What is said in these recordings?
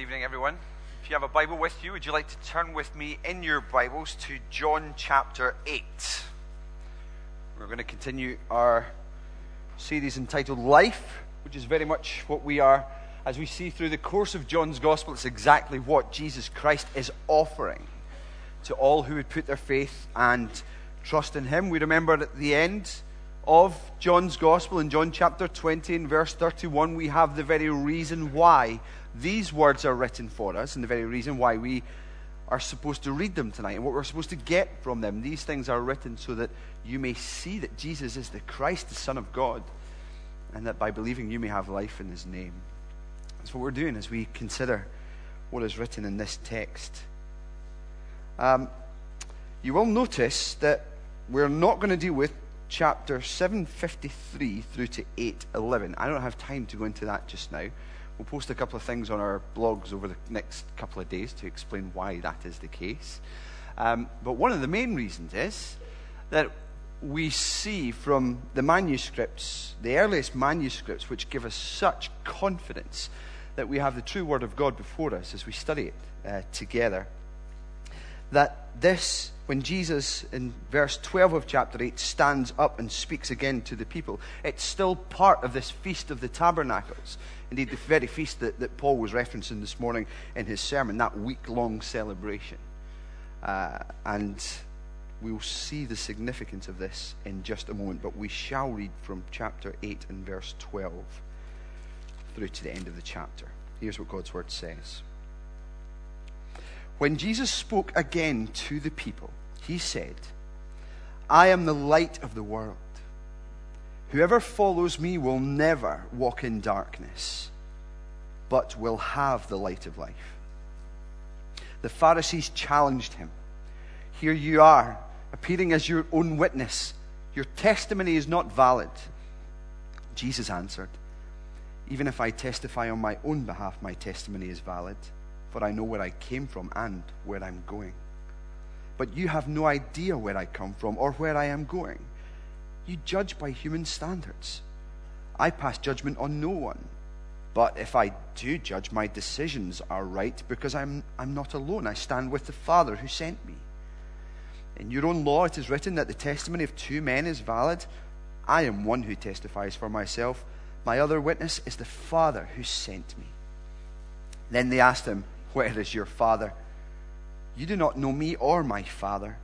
evening, everyone. If you have a Bible with you, would you like to turn with me in your Bibles to John chapter 8? We're going to continue our series entitled Life, which is very much what we are, as we see through the course of John's Gospel, it's exactly what Jesus Christ is offering to all who would put their faith and trust in Him. We remember at the end of John's Gospel, in John chapter 20, and verse 31, we have the very reason why these words are written for us, and the very reason why we are supposed to read them tonight, and what we're supposed to get from them. These things are written so that you may see that Jesus is the Christ, the Son of God, and that by believing you may have life in His name. That's what we're doing as we consider what is written in this text. Um, you will notice that we're not going to deal with chapter 753 through to 811. I don't have time to go into that just now. We'll post a couple of things on our blogs over the next couple of days to explain why that is the case. Um, but one of the main reasons is that we see from the manuscripts, the earliest manuscripts, which give us such confidence that we have the true Word of God before us as we study it uh, together, that this, when Jesus in verse 12 of chapter 8 stands up and speaks again to the people, it's still part of this Feast of the Tabernacles. Indeed, the very feast that, that Paul was referencing this morning in his sermon, that week long celebration. Uh, and we'll see the significance of this in just a moment, but we shall read from chapter 8 and verse 12 through to the end of the chapter. Here's what God's word says. When Jesus spoke again to the people, he said, I am the light of the world. Whoever follows me will never walk in darkness, but will have the light of life. The Pharisees challenged him. Here you are, appearing as your own witness. Your testimony is not valid. Jesus answered, Even if I testify on my own behalf, my testimony is valid, for I know where I came from and where I'm going. But you have no idea where I come from or where I am going. You judge by human standards. I pass judgment on no one. But if I do judge, my decisions are right because I'm, I'm not alone. I stand with the Father who sent me. In your own law, it is written that the testimony of two men is valid. I am one who testifies for myself. My other witness is the Father who sent me. Then they asked him, Where is your Father? You do not know me or my Father.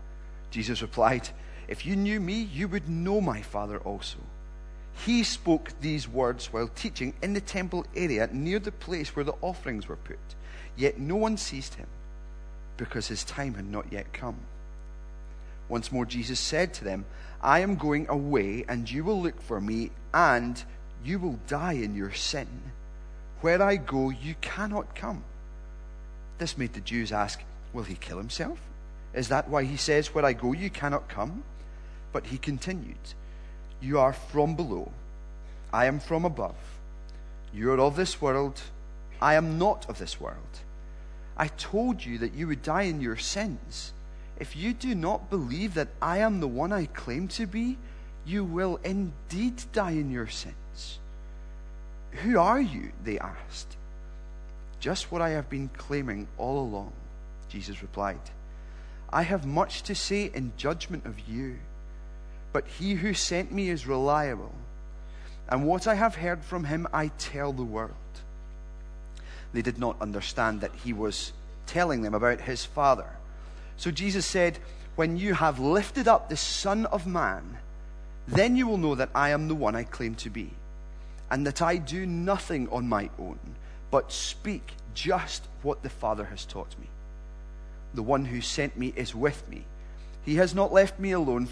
Jesus replied, if you knew me, you would know my Father also. He spoke these words while teaching in the temple area near the place where the offerings were put. Yet no one seized him because his time had not yet come. Once more, Jesus said to them, I am going away, and you will look for me, and you will die in your sin. Where I go, you cannot come. This made the Jews ask, Will he kill himself? Is that why he says, Where I go, you cannot come? But he continued, You are from below, I am from above. You are of this world, I am not of this world. I told you that you would die in your sins. If you do not believe that I am the one I claim to be, you will indeed die in your sins. Who are you? They asked. Just what I have been claiming all along, Jesus replied. I have much to say in judgment of you but he who sent me is reliable. And what I have heard from him, I tell the world. They did not understand that he was telling them about his Father. So Jesus said, When you have lifted up the Son of Man, then you will know that I am the one I claim to be, and that I do nothing on my own, but speak just what the Father has taught me. The one who sent me is with me. He has not left me alone,